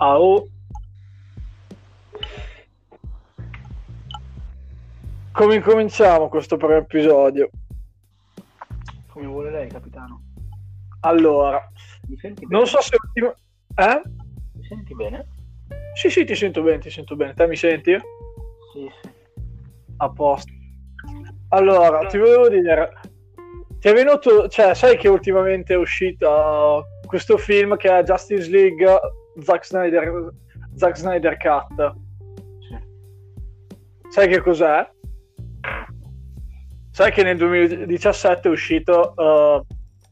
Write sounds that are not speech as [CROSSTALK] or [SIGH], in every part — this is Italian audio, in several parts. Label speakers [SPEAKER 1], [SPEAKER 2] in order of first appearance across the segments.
[SPEAKER 1] Au. Come incominciamo questo primo episodio?
[SPEAKER 2] Come vuole lei, capitano?
[SPEAKER 1] Allora,
[SPEAKER 2] Mi senti bene?
[SPEAKER 1] non so se... ultimo- Eh?
[SPEAKER 2] Mi senti bene?
[SPEAKER 1] Sì, sì, ti sento bene, ti sento bene. Te mi senti?
[SPEAKER 2] Sì, sì.
[SPEAKER 1] A posto. Allora, ti volevo dire, ti è venuto, cioè, sai che ultimamente è uscito questo film che è Justice League Zack Snyder, Zack Snyder Cut.
[SPEAKER 2] sì.
[SPEAKER 1] Sai che cos'è? Sai che nel 2017 è uscito uh,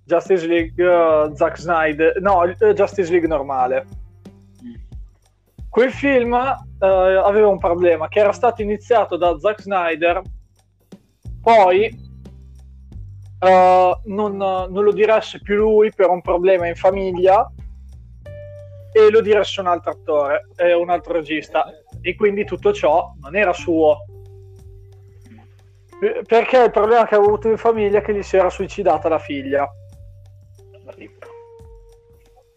[SPEAKER 1] Justice League uh, Zack Snyder, no, eh, Justice League normale.
[SPEAKER 2] Mm.
[SPEAKER 1] Quel film aveva un problema che era stato iniziato da Zack Snyder, poi non, non lo diresse più lui per un problema in famiglia e lo diresse un altro attore, eh, un altro regista e quindi tutto ciò non era suo. Eh, Perché il problema che aveva avuto in famiglia è che gli si era suicidata la figlia.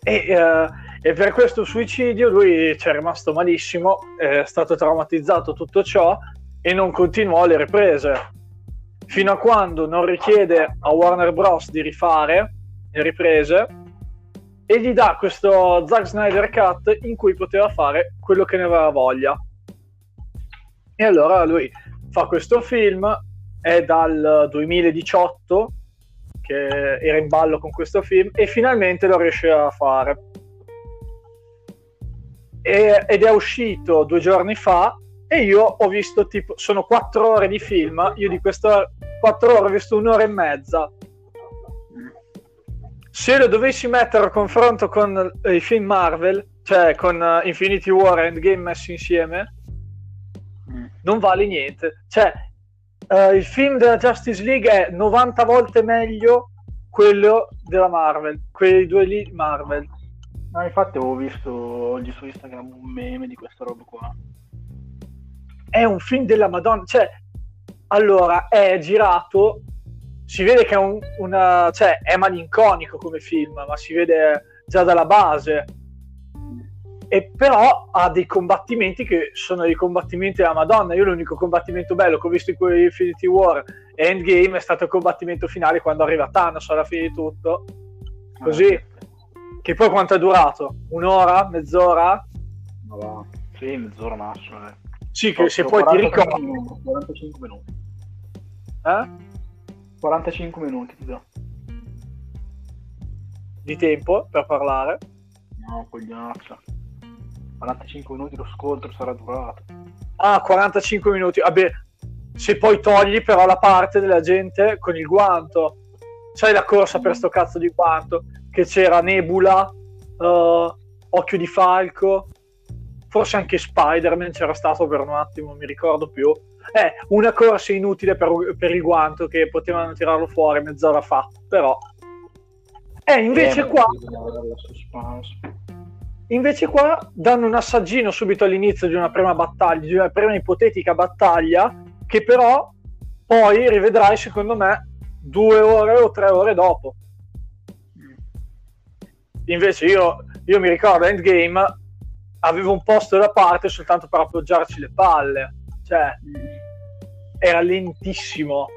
[SPEAKER 1] E, eh, e per questo suicidio lui ci è rimasto malissimo, è stato traumatizzato tutto ciò e non continuò le riprese. Fino a quando non richiede a Warner Bros. di rifare le riprese e gli dà questo Zack Snyder Cut in cui poteva fare quello che ne aveva voglia. E allora lui fa questo film, è dal 2018 che era in ballo con questo film e finalmente lo riesce a fare. E- ed è uscito due giorni fa e io ho visto tipo, sono quattro ore di film, io di queste quattro ore ho visto un'ora e mezza. Se lo dovessi mettere a confronto con eh, i film Marvel, cioè con eh, Infinity War e Endgame messi insieme,
[SPEAKER 2] Mm.
[SPEAKER 1] non vale niente. Cioè, eh, il film della Justice League è 90 volte meglio quello della Marvel, quei due lì Marvel.
[SPEAKER 2] No, infatti avevo visto oggi su Instagram un meme di questa roba qua.
[SPEAKER 1] È un film della Madonna, cioè, allora, è girato, si vede che è un, una, cioè, è malinconico come film, ma si vede già dalla base. E però ha dei combattimenti che sono dei combattimenti della Madonna. Io l'unico combattimento bello che ho visto in quei Infinity War e Endgame è stato il combattimento finale quando arriva Thanos alla fine di tutto. Così.
[SPEAKER 2] Ah,
[SPEAKER 1] Che poi quanto è durato? Un'ora? Mezz'ora?
[SPEAKER 2] Ma va. Sì, mezz'ora massimo. eh.
[SPEAKER 1] Sì, che se poi ti
[SPEAKER 2] 45
[SPEAKER 1] ricordi.
[SPEAKER 2] minuti, 45 minuti.
[SPEAKER 1] Eh?
[SPEAKER 2] 45 minuti ti do.
[SPEAKER 1] Di tempo per parlare.
[SPEAKER 2] No, cogliazza. 45 minuti lo scontro sarà durato.
[SPEAKER 1] Ah, 45 minuti. Vabbè, se poi togli però la parte della gente con il guanto. Sai la corsa per sto cazzo di guanto? Che c'era Nebula, eh, Occhio di Falco, forse anche Spider-Man c'era stato per un attimo, mi ricordo più. Eh, una corsa inutile per, per il guanto che potevano tirarlo fuori mezz'ora fa, però... Eh, invece
[SPEAKER 2] Eh,
[SPEAKER 1] qua... Invece qua danno un assaggino subito all'inizio di una prima battaglia, di una prima ipotetica battaglia, che però poi rivedrai secondo me due ore o tre ore dopo. Invece io, io mi ricordo Endgame avevo un posto da parte soltanto per appoggiarci le palle, cioè era lentissimo.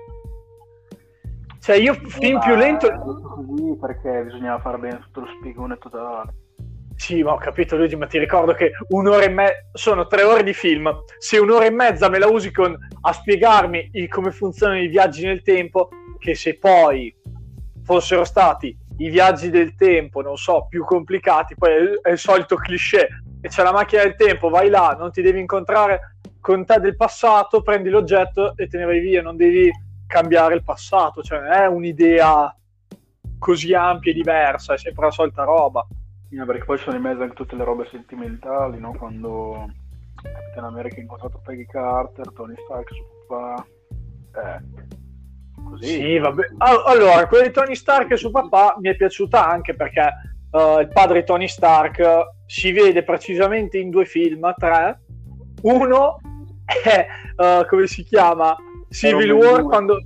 [SPEAKER 1] Cioè io film più lento...
[SPEAKER 2] Così perché bisognava fare bene tutto lo spiegone totale.
[SPEAKER 1] Sì, ma ho capito Luigi, ma ti ricordo che un'ora e mezza sono tre ore di film. Se un'ora e mezza me la usi con a spiegarmi i- come funzionano i viaggi nel tempo, che se poi fossero stati i viaggi del tempo, non so, più complicati, poi è il, è il solito cliché, e c'è la macchina del tempo, vai là, non ti devi incontrare con te del passato, prendi l'oggetto e te ne vai via, non devi cambiare il passato, cioè non è un'idea così ampia e diversa, è sempre la solita roba.
[SPEAKER 2] No, perché poi sono in mezzo anche tutte le robe sentimentali, no? Quando Capitan America ha incontrato Peggy Carter, Tony Stark, suo papà. Eh, così.
[SPEAKER 1] Sì, vabbè. Al- Allora, quella di Tony Stark e suo papà mi è piaciuta anche perché eh, il padre di Tony Stark si vede precisamente in due film, tre. Uno eh, come si chiama? Civil
[SPEAKER 2] Iron
[SPEAKER 1] War,
[SPEAKER 2] 2.
[SPEAKER 1] quando...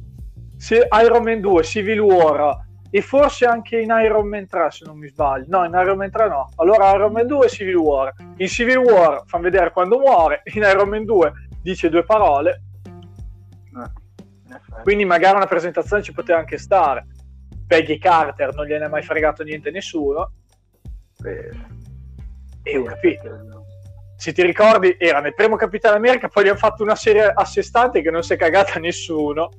[SPEAKER 1] sì, Iron Man 2, Civil War, e forse anche in Iron Man 3 se non mi sbaglio. No, in Iron Man 3 no. Allora Iron Man 2 e Civil War. In Civil War fanno vedere quando muore, in Iron Man 2 dice due parole. Eh, Quindi magari una presentazione ci poteva anche stare. Peggy Carter non gliene è mai fregato niente a nessuno.
[SPEAKER 2] Eh,
[SPEAKER 1] E ho capito. Se ti ricordi, era nel primo Capitano America, poi gli hanno fatto una serie a sé stante che non si è cagata nessuno.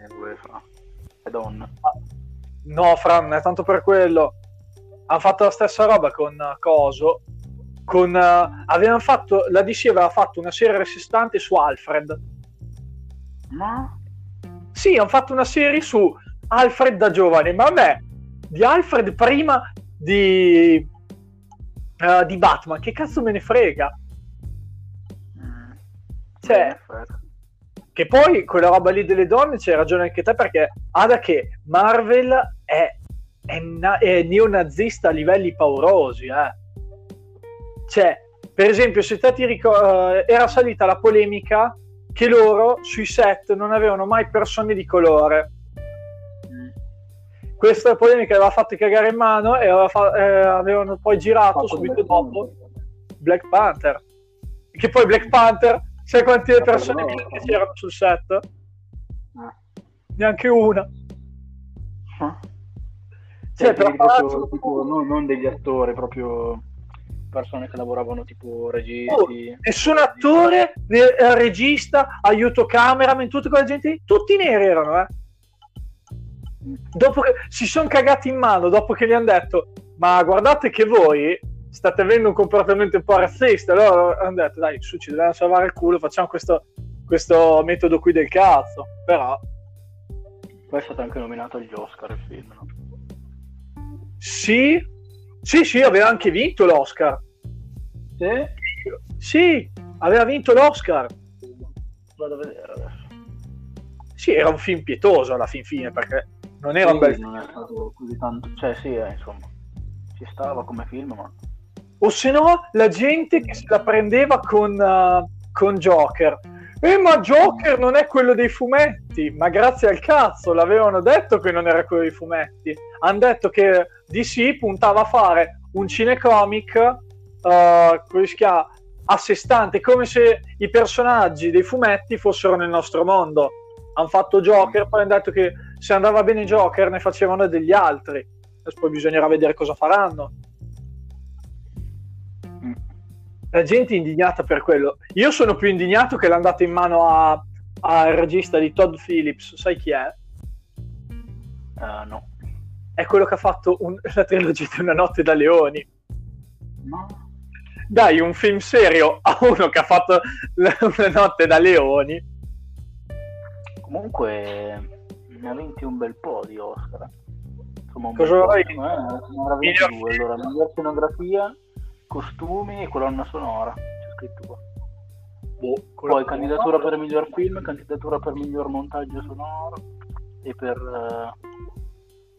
[SPEAKER 2] eh, UEFA. È donna.
[SPEAKER 1] No, Fran, è tanto per quello. Hanno fatto la stessa roba con uh, Coso. Con, uh, avevano fatto, la DC aveva fatto una serie a sé stante su Alfred.
[SPEAKER 2] Ma
[SPEAKER 1] Sì, hanno fatto una serie su Alfred da giovane, ma a me di Alfred prima di, uh, di Batman, che cazzo me ne frega?
[SPEAKER 2] mm,
[SPEAKER 1] Cioè, che poi quella roba lì delle donne c'hai ragione anche te perché ha da che Marvel è, è, na- è neonazista a livelli paurosi eh. cioè per esempio se te ti ricordi era salita la polemica che loro sui set non avevano mai persone di colore. Questa polemica aveva fatto cagare in mano e aveva fa- eh, avevano poi girato
[SPEAKER 2] Fatto
[SPEAKER 1] subito
[SPEAKER 2] Black
[SPEAKER 1] dopo. Black Panther che poi Black Panther sai quante
[SPEAKER 2] Ma
[SPEAKER 1] persone che c'erano sul set?
[SPEAKER 2] Ah.
[SPEAKER 1] neanche una
[SPEAKER 2] Ah.
[SPEAKER 1] Cioè,
[SPEAKER 2] Cioè, proprio, tipo, non, non degli attori, proprio persone che lavoravano tipo
[SPEAKER 1] Oh,
[SPEAKER 2] registi.
[SPEAKER 1] nessun attore, né, eh, regista, aiuto cameraman, tutta quella gente tutti neri erano, eh. Dopo che si sono cagati in mano, dopo che gli hanno detto, ma guardate che voi state avendo un comportamento un po' razzista, allora hanno detto, dai, su, ci dobbiamo salvare il culo, facciamo questo, questo metodo qui del cazzo. Però,
[SPEAKER 2] Poi è stato anche nominato agli Oscar il film, no?
[SPEAKER 1] sì, sì, sì, aveva anche vinto l'Oscar.
[SPEAKER 2] Sì?
[SPEAKER 1] Sì, aveva vinto l'Oscar.
[SPEAKER 2] Vado a vedere adesso.
[SPEAKER 1] Sì, era un film pietoso alla fin fine perché non era un bel film.
[SPEAKER 2] non è stato così tanto. Cioè, sì, eh, insomma, ci stava come film, ma
[SPEAKER 1] O se no, la gente che se la prendeva con, uh, con Joker. Eh, ma Joker non è quello dei fumetti. Ma grazie al cazzo, l'avevano detto che non era quello dei fumetti. Hanno detto che DC puntava a fare un cinecomic, uh, come si chiama, a sé stante, come se i personaggi dei fumetti fossero nel nostro mondo. Hanno fatto Joker, poi hanno detto che se andava bene Joker ne facevano degli altri. Adesso poi bisognerà vedere cosa faranno. La gente è indignata per quello. Io sono più indignato che l'ha andata in mano a- al regista di Todd Phillips. Sai chi è?
[SPEAKER 2] eh, no.
[SPEAKER 1] È quello che ha fatto un- la trilogia di Una notte da leoni.
[SPEAKER 2] No.
[SPEAKER 1] Dai un film serio a uno che ha fatto la- Una notte da leoni.
[SPEAKER 2] Comunque ne ha vinti un bel po' di Oscar. Insomma, un
[SPEAKER 1] Cosa Miglior
[SPEAKER 2] due.
[SPEAKER 1] film.
[SPEAKER 2] Allora, miglior scenografia, costumi e colonna sonora. C'è scritto qua.
[SPEAKER 1] Boh,
[SPEAKER 2] Poi candidatura per miglior film, candidatura per miglior montaggio sonoro e per eh,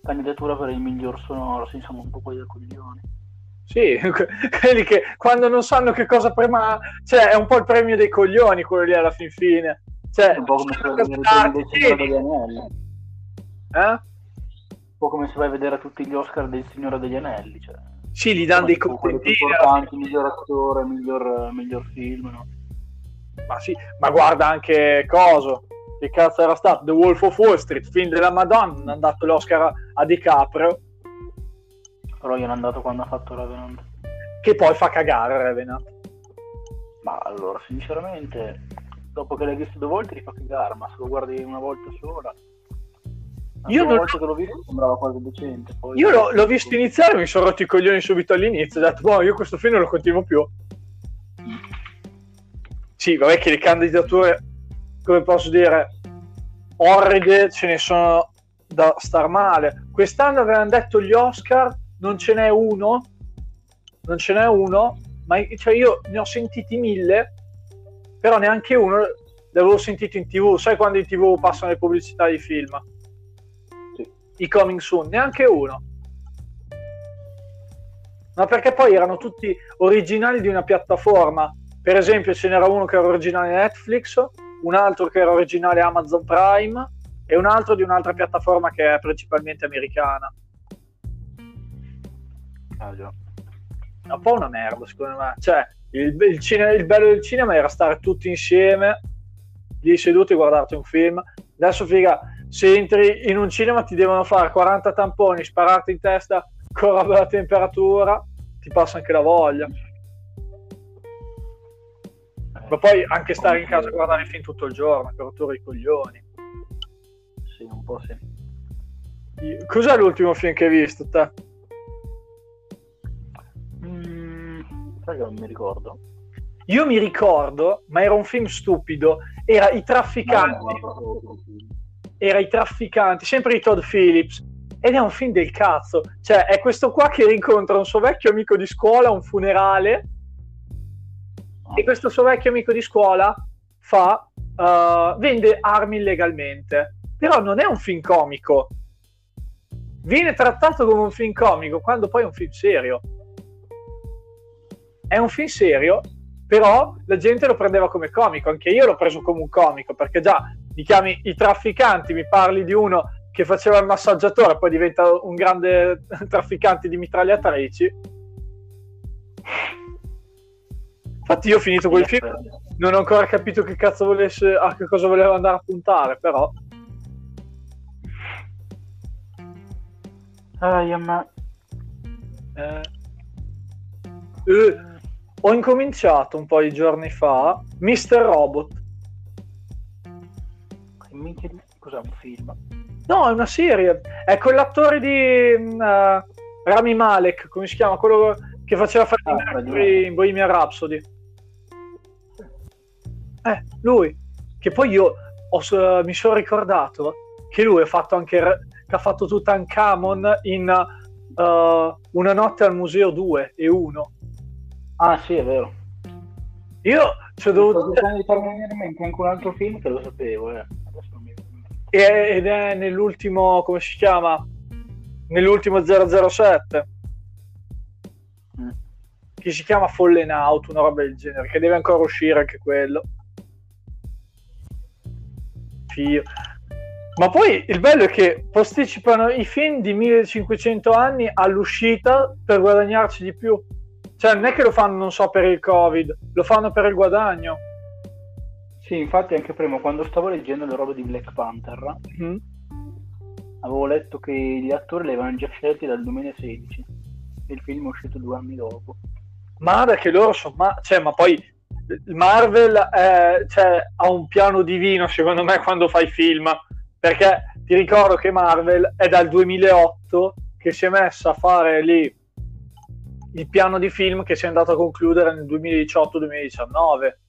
[SPEAKER 2] candidatura per il miglior sonoro, sì, insomma un po' quelli da coglioni.
[SPEAKER 1] Sì, [LAUGHS] quelli che quando non sanno che cosa prima... Cioè, è un po' il premio dei coglioni quello lì alla fin fine. Cioè,
[SPEAKER 2] È un po' come se vai a vedere
[SPEAKER 1] Ah,
[SPEAKER 2] i del Signore
[SPEAKER 1] sì.
[SPEAKER 2] degli Anelli.
[SPEAKER 1] Eh?
[SPEAKER 2] Un po' come se vai a vedere tutti gli Oscar del Signore degli Anelli. Cioè,
[SPEAKER 1] Sì, gli danno dei contentini.
[SPEAKER 2] importanti, miglior attore, miglior, miglior film, no?
[SPEAKER 1] Ma sì, ma guarda anche Coso. Che cazzo era stato? The Wolf of Wall Street, film della Madonna, hanno dato l'Oscar a, DiCaprio,
[SPEAKER 2] Però io ne andato quando ha fatto Revenant.
[SPEAKER 1] che poi fa cagare Revenant.
[SPEAKER 2] Ma allora, sinceramente, dopo che l'hai visto due volte ti fa cagare, ma se lo guardi una volta sola...
[SPEAKER 1] Io non-
[SPEAKER 2] volta che l'ho visto sembrava quasi decente. Poi...
[SPEAKER 1] Io l'ho, l'ho visto iniziare, mi sono rotto i coglioni subito all'inizio, ho detto, boh, io questo film non lo continuo più. Sì, vabbè che le candidature, come posso dire, orride ce ne sono da star male. Quest'anno avevano detto gli Oscar, non ce n'è uno, non ce n'è uno, ma cioè io ne ho sentiti mille, però neanche uno l'avevo sentito in tv. Sai quando in tv passano le pubblicità di film? I coming soon, neanche uno. Ma perché poi erano tutti originali di una piattaforma. Per esempio, ce n'era uno che era originale Netflix, un altro che era originale Amazon Prime, e un altro di un'altra piattaforma che è principalmente americana.
[SPEAKER 2] Ah, già.
[SPEAKER 1] È un po' una merda, secondo me. Cioè, il, il, cine, il bello del cinema era stare tutti insieme, lì seduti guardarti un film. Adesso, figa, se entri in un cinema ti devono fare 40 tamponi, spararti in testa con la bella temperatura, ti passa anche la voglia. Ma poi anche stare in casa a guardare il film tutto il giorno, per rotture i coglioni.
[SPEAKER 2] Sì, un po' sì.
[SPEAKER 1] Cos'è l'ultimo film che hai visto te?
[SPEAKER 2] Mm, sai che non mi ricordo.
[SPEAKER 1] Io mi ricordo, ma era un film stupido, era I Trafficanti. Era I Trafficanti, sempre di Todd Phillips. Ed è un film del cazzo. Cioè, è questo qua che rincontra un suo vecchio amico di scuola a un funerale e questo suo vecchio amico di scuola fa, uh, vende armi illegalmente, però non è un film comico. Viene trattato come un film comico quando poi è un film serio. È un film serio, però la gente lo prendeva come comico, anche io l'ho preso come un comico, perché già mi chiami i trafficanti, mi parli di uno che faceva il massaggiatore, poi diventa un grande [LAUGHS] trafficante di mitragliatrici Infatti io ho finito quel film, non ho ancora capito che cazzo volesse, a che cosa voleva andare a puntare, però...
[SPEAKER 2] Ah, ma...
[SPEAKER 1] Eh, eh, ho incominciato un po' di giorni fa Mr. Robot.
[SPEAKER 2] Cos'è un film?
[SPEAKER 1] No, è una serie. È con l'attore di uh, Rami Malek, come si chiama? Quello che faceva fare ah, in Bohemian Rhapsody. Eh, lui. Che poi io ho, mi sono ricordato che lui ha fatto anche che ha fatto Tutankhamon in uh, Una notte al museo 2 e 1.
[SPEAKER 2] Ah, sì, è vero.
[SPEAKER 1] Io ci ho dovuto
[SPEAKER 2] di tornare in mente anche un altro film che lo sapevo, eh.
[SPEAKER 1] Ed è nell'ultimo, come si chiama? Nell'ultimo 007 mm. che si chiama Fallen Out, una roba del genere, che deve ancora uscire anche quello figlio. Ma poi il bello è che posticipano i film di 1500 anni all'uscita per guadagnarci di più. Cioè, non è che lo fanno, non so, per il Covid, lo fanno per il guadagno.
[SPEAKER 2] Sì, infatti anche prima, quando stavo leggendo le robe di Black Panther, mm-hmm. avevo letto che gli attori li avevano già scelti dal 2016 e il film è uscito due anni dopo.
[SPEAKER 1] Ma perché loro sono... Ma, cioè, ma poi Marvel è, cioè, ha un piano divino secondo me quando fai film perché ti ricordo che Marvel è dal 2008 che si è messa a fare lì il piano di film che si è andato a concludere nel 2018-2019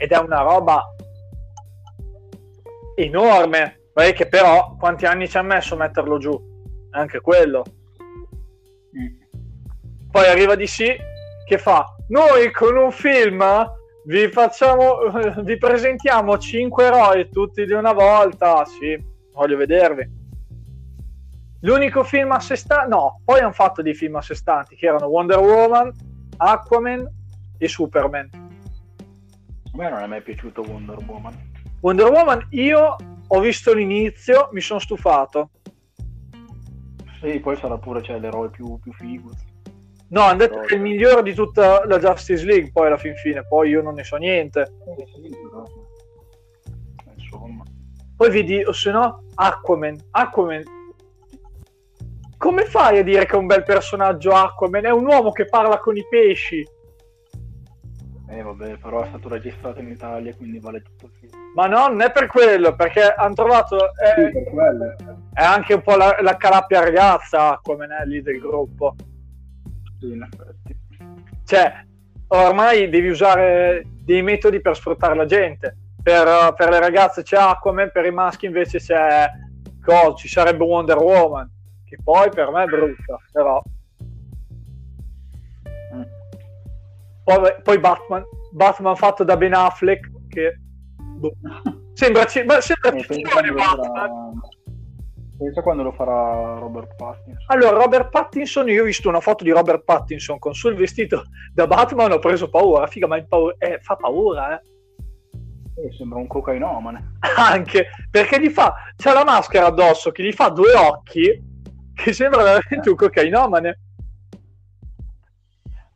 [SPEAKER 1] ed è una roba enorme che però quanti anni ci ha messo a metterlo giù anche quello mm. poi arriva di sì che fa noi con un film vi facciamo, [LAUGHS] vi presentiamo 5 eroi tutti di una volta. Sì, voglio vedervi. L'unico film a sé stante, no, poi hanno fatto dei film a sé stanti che erano Wonder Woman, Aquaman e Superman.
[SPEAKER 2] A me non è mai piaciuto Wonder Woman.
[SPEAKER 1] Wonder Woman, io ho visto l'inizio, mi sono stufato.
[SPEAKER 2] Sì, poi sarà pure cioè, l'eroe più, più figo.
[SPEAKER 1] No, hanno detto che è il migliore di tutta la Justice League, poi alla fin fine, poi io non ne so niente.
[SPEAKER 2] Insomma.
[SPEAKER 1] Poi vedi, o se no, Aquaman. Aquaman. Come fai a dire che è un bel personaggio Aquaman? È un uomo che parla con i pesci.
[SPEAKER 2] Eh vabbè, però è stato registrato in Italia, quindi vale tutto il film.
[SPEAKER 1] Ma no, non è per quello, perché hanno trovato...
[SPEAKER 2] È, sì,
[SPEAKER 1] è anche un po' la, la calappia ragazza è lì del gruppo.
[SPEAKER 2] Sì, in effetti.
[SPEAKER 1] Cioè, ormai devi usare dei metodi per sfruttare la gente. Per, per le ragazze c'è Aquaman, per i maschi invece c'è cosa? Ci sarebbe Wonder Woman, che poi per me è brutta, però. Poi, poi, Batman, Batman fatto da Ben Affleck, che boh. sembra, sembra, sembra
[SPEAKER 2] eh, Batman. Pensa quando lo farà Robert Pattinson.
[SPEAKER 1] Allora, Robert Pattinson, io ho visto una foto di Robert Pattinson con sul vestito da Batman, ho preso paura, figa, ma paura, eh, fa paura, eh.
[SPEAKER 2] Eh, sembra un cocainomane. [LAUGHS]
[SPEAKER 1] Anche perché gli fa, c'ha la maschera addosso che gli fa due occhi che sembra veramente un cocainomane.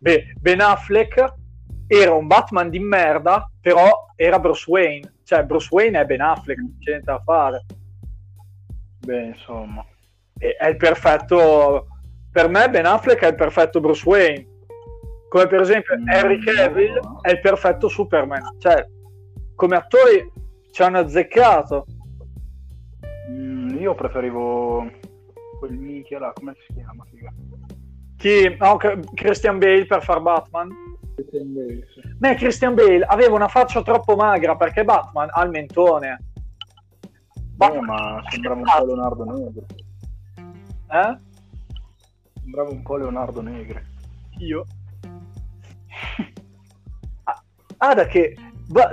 [SPEAKER 1] Beh, Ben Affleck era un Batman di merda, però era Bruce Wayne. Cioè, Bruce Wayne è Ben Affleck, non c'è niente da fare.
[SPEAKER 2] Beh, insomma.
[SPEAKER 1] È il perfetto... Per me Ben Affleck è il perfetto Bruce Wayne. Come per esempio mm, Henry Cavill no. è il perfetto Superman. Cioè, come attori ci hanno azzeccato.
[SPEAKER 2] Mm, io preferivo quel minchia là, come si chiama? Figa?
[SPEAKER 1] Chi? No, Christian Bale per far Batman? Christian Bale, sì. Beh, Christian Bale aveva una faccia troppo magra perché Batman ha il mentone.
[SPEAKER 2] Batman ma sembrava un po' Leonardo Negri.
[SPEAKER 1] Eh?
[SPEAKER 2] Sembrava un po' Leonardo Negri.
[SPEAKER 1] Io? [LAUGHS] ah, da che...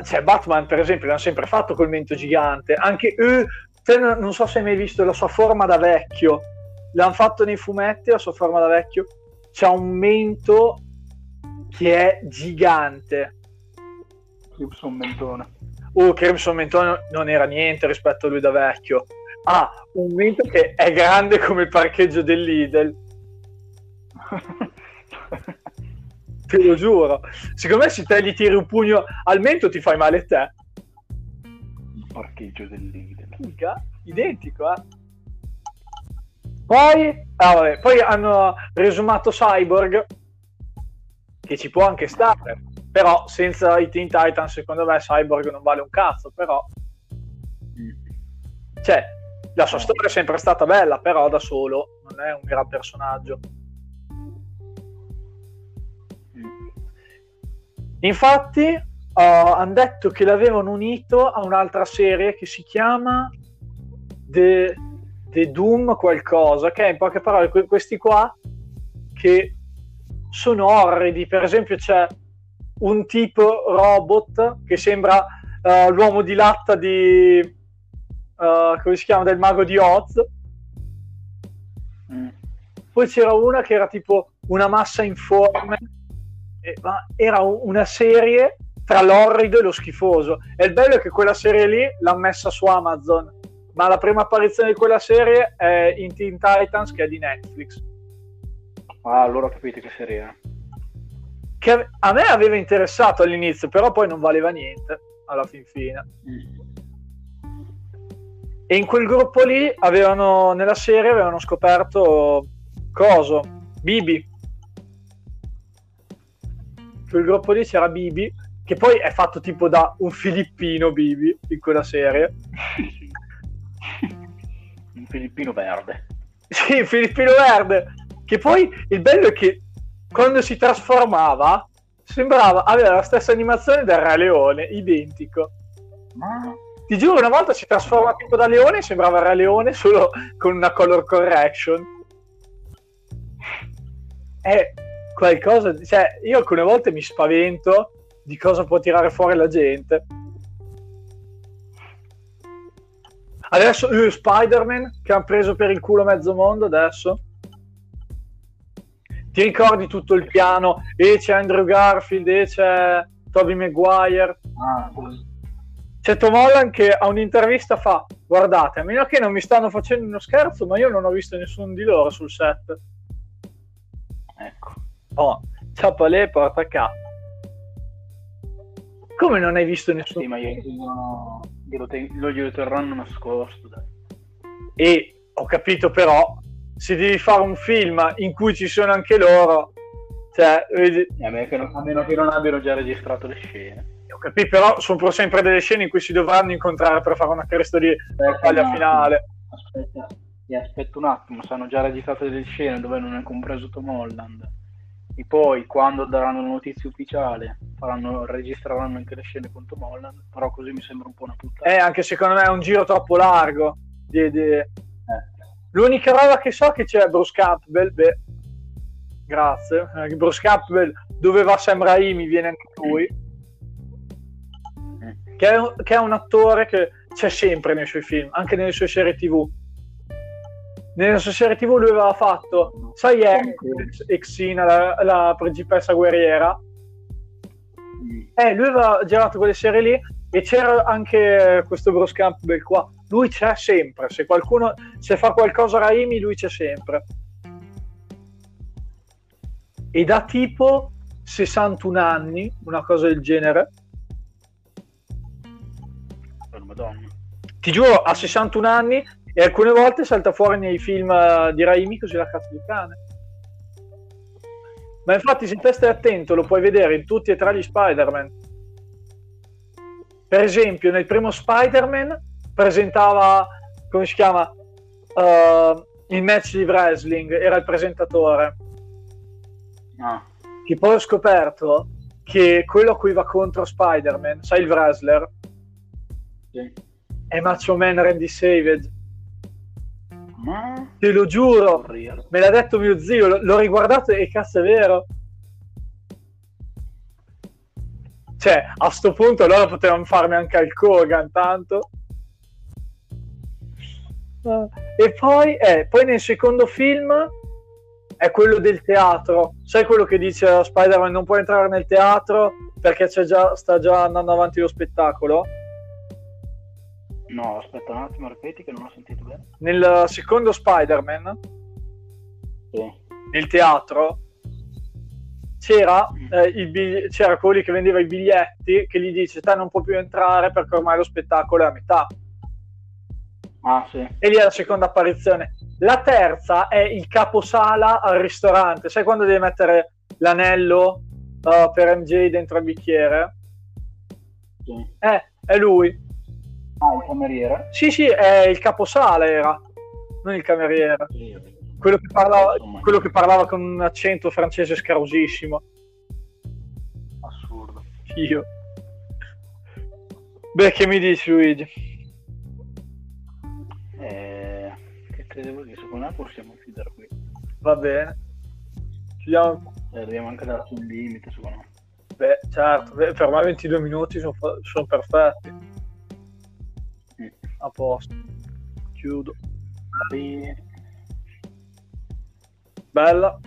[SPEAKER 1] Cioè, Batman, per esempio, l'hanno sempre fatto col mento gigante. Anche eh, non so se hai mai visto la sua forma da vecchio. L'hanno fatto nei fumetti, la sua forma da vecchio. C'ha un mento che è gigante.
[SPEAKER 2] Crimson Mentone.
[SPEAKER 1] Oh, Crimson Mentone non era niente rispetto a lui da vecchio. Ha ah, un mento che è grande come il parcheggio del Lidl. [LAUGHS] te lo giuro. Secondo me se te gli tiri un pugno al mento ti fai male te.
[SPEAKER 2] Il parcheggio del Lidl.
[SPEAKER 1] Mica, identico, eh. Poi, ah, vabbè, poi hanno resumato Cyborg, che ci può anche stare, però senza i Teen Titan secondo me Cyborg non vale un cazzo, però... Cioè, la sua storia è sempre stata bella, però da solo non è un gran personaggio. Infatti, uh, hanno detto che l'avevano unito a un'altra serie che si chiama The, The Doom qualcosa, che è in poche parole que- questi qua che sono orridi. Per esempio, c'è un tipo robot che sembra uh, l'uomo di latta di uh, come si chiama del mago di Oz. Mm. Poi c'era una che era tipo una massa informe eh, ma era una serie tra l'orrido e lo schifoso. E il bello è che quella serie lì l'ha messa su Amazon, ma la prima apparizione di quella serie è in Teen Titans, che è di Netflix.
[SPEAKER 2] Ah, allora capite che serie è.
[SPEAKER 1] Che a me aveva interessato all'inizio, però poi non valeva niente alla fin fine. Mm. E in quel gruppo lì avevano, nella serie avevano scoperto coso, Bibi, quel gruppo lì c'era Bibi, che poi è fatto tipo da un filippino Bibi in quella serie. [LAUGHS]
[SPEAKER 2] filippino verde. [LAUGHS]
[SPEAKER 1] Sì, filippino verde. Che poi il bello è che quando si trasformava sembrava avere la stessa animazione del Re Leone, identico. Ma ti giuro, una volta si trasforma tipo da leone e sembrava Re Leone solo con una color correction. È qualcosa, cioè io alcune volte mi spavento di cosa può tirare fuori la gente. Adesso uh, Spider-Man che hanno preso per il culo mezzo mondo adesso. Ti ricordi tutto il piano? E c'è Andrew Garfield, e c'è Tobey Maguire. Ah, c'è Tom Holland che a un'intervista fa guardate, a meno che non mi stanno facendo uno scherzo, ma io non ho visto nessuno di loro sul set.
[SPEAKER 2] Ecco.
[SPEAKER 1] Oh, Ciapalè porta K. Come non hai visto nessuno?
[SPEAKER 2] Sì, ma io, no, glielo, te- lo glielo terranno nascosto. Dai.
[SPEAKER 1] E ho capito però, se devi fare un film in cui ci sono anche loro, cioè, vedi...
[SPEAKER 2] a, meno che non, meno che non abbiano già registrato le scene.
[SPEAKER 1] Ho capito, però sono sempre delle scene in cui si dovranno incontrare per fare una cresta di battaglia finale.
[SPEAKER 2] Aspetta, aspetta un attimo, se hanno già registrato delle scene dove non è compreso Tom Holland e poi quando daranno la notizia ufficiale faranno, registreranno anche le scene con Tom Holland però così mi sembra un po' una puttana
[SPEAKER 1] eh anche secondo me è un giro troppo largo di, di... Eh. l'unica roba che so che c'è Bruce Campbell beh grazie eh, Bruce Campbell dove va Sam Raimi viene anche lui mm. che, è, che è un attore che c'è sempre nei suoi film anche nelle sue serie tv nella sua serie tv lui aveva fatto sai Exina la, la principessa guerriera mm. eh lui aveva girato quelle serie lì E c'era anche questo Bruce Campbell qua. Lui c'è sempre. Se qualcuno se fa qualcosa Raimi, lui c'è sempre. E da tipo 61 anni, una cosa del genere.
[SPEAKER 2] Madonna.
[SPEAKER 1] Ti giuro, ha 61 anni e alcune volte salta fuori nei film eh, di Raimi così la cazzo di cane. Ma infatti se te stai attento lo puoi vedere in tutti e tre gli Spider-Man. Per esempio nel primo Spider-Man presentava, come si chiama, uh, il match di wrestling, era il presentatore.
[SPEAKER 2] Ah.
[SPEAKER 1] Che poi ho scoperto che quello a cui va contro Spider-Man, sai il wrestler?
[SPEAKER 2] Sì.
[SPEAKER 1] È Macho Man Randy Savage. Te lo giuro, me l'ha detto mio zio, l- l'ho riguardato e cazzo è vero. Cioè, a sto punto allora potevamo farmi anche al Kogan, tanto. E poi, eh, poi nel secondo film è quello del teatro. Sai quello che dice Spider-Man non può entrare nel teatro perché già, sta già andando avanti lo spettacolo?
[SPEAKER 2] No, aspetta un attimo, ripeti che non ho sentito bene.
[SPEAKER 1] Nel secondo Spider-Man
[SPEAKER 2] Sì.
[SPEAKER 1] nel teatro c'era, eh, il bigli- c'era quelli che vendeva i biglietti che gli dice te non può più entrare perché ormai lo spettacolo è a metà
[SPEAKER 2] Ah, sì.
[SPEAKER 1] e lì è la seconda apparizione la terza è il caposala al ristorante sai quando devi mettere l'anello uh, per MJ dentro il bicchiere
[SPEAKER 2] sì.
[SPEAKER 1] eh, è lui
[SPEAKER 2] cameriere?
[SPEAKER 1] sì sì è il caposala era non il cameriere quello che parlava, quello che parlava con un accento francese scarosissimo
[SPEAKER 2] Assurdo.
[SPEAKER 1] Io. Beh, che mi dici Luigi?
[SPEAKER 2] Eh, che te devo dire? Secondo me possiamo chiudere qui.
[SPEAKER 1] Va bene. Chiudiamo.
[SPEAKER 2] Eh, dobbiamo anche darci un limite, secondo me.
[SPEAKER 1] Beh, certo, beh, per me 22 minuti sono, sono perfetti. A posto. Chiudo. Bella.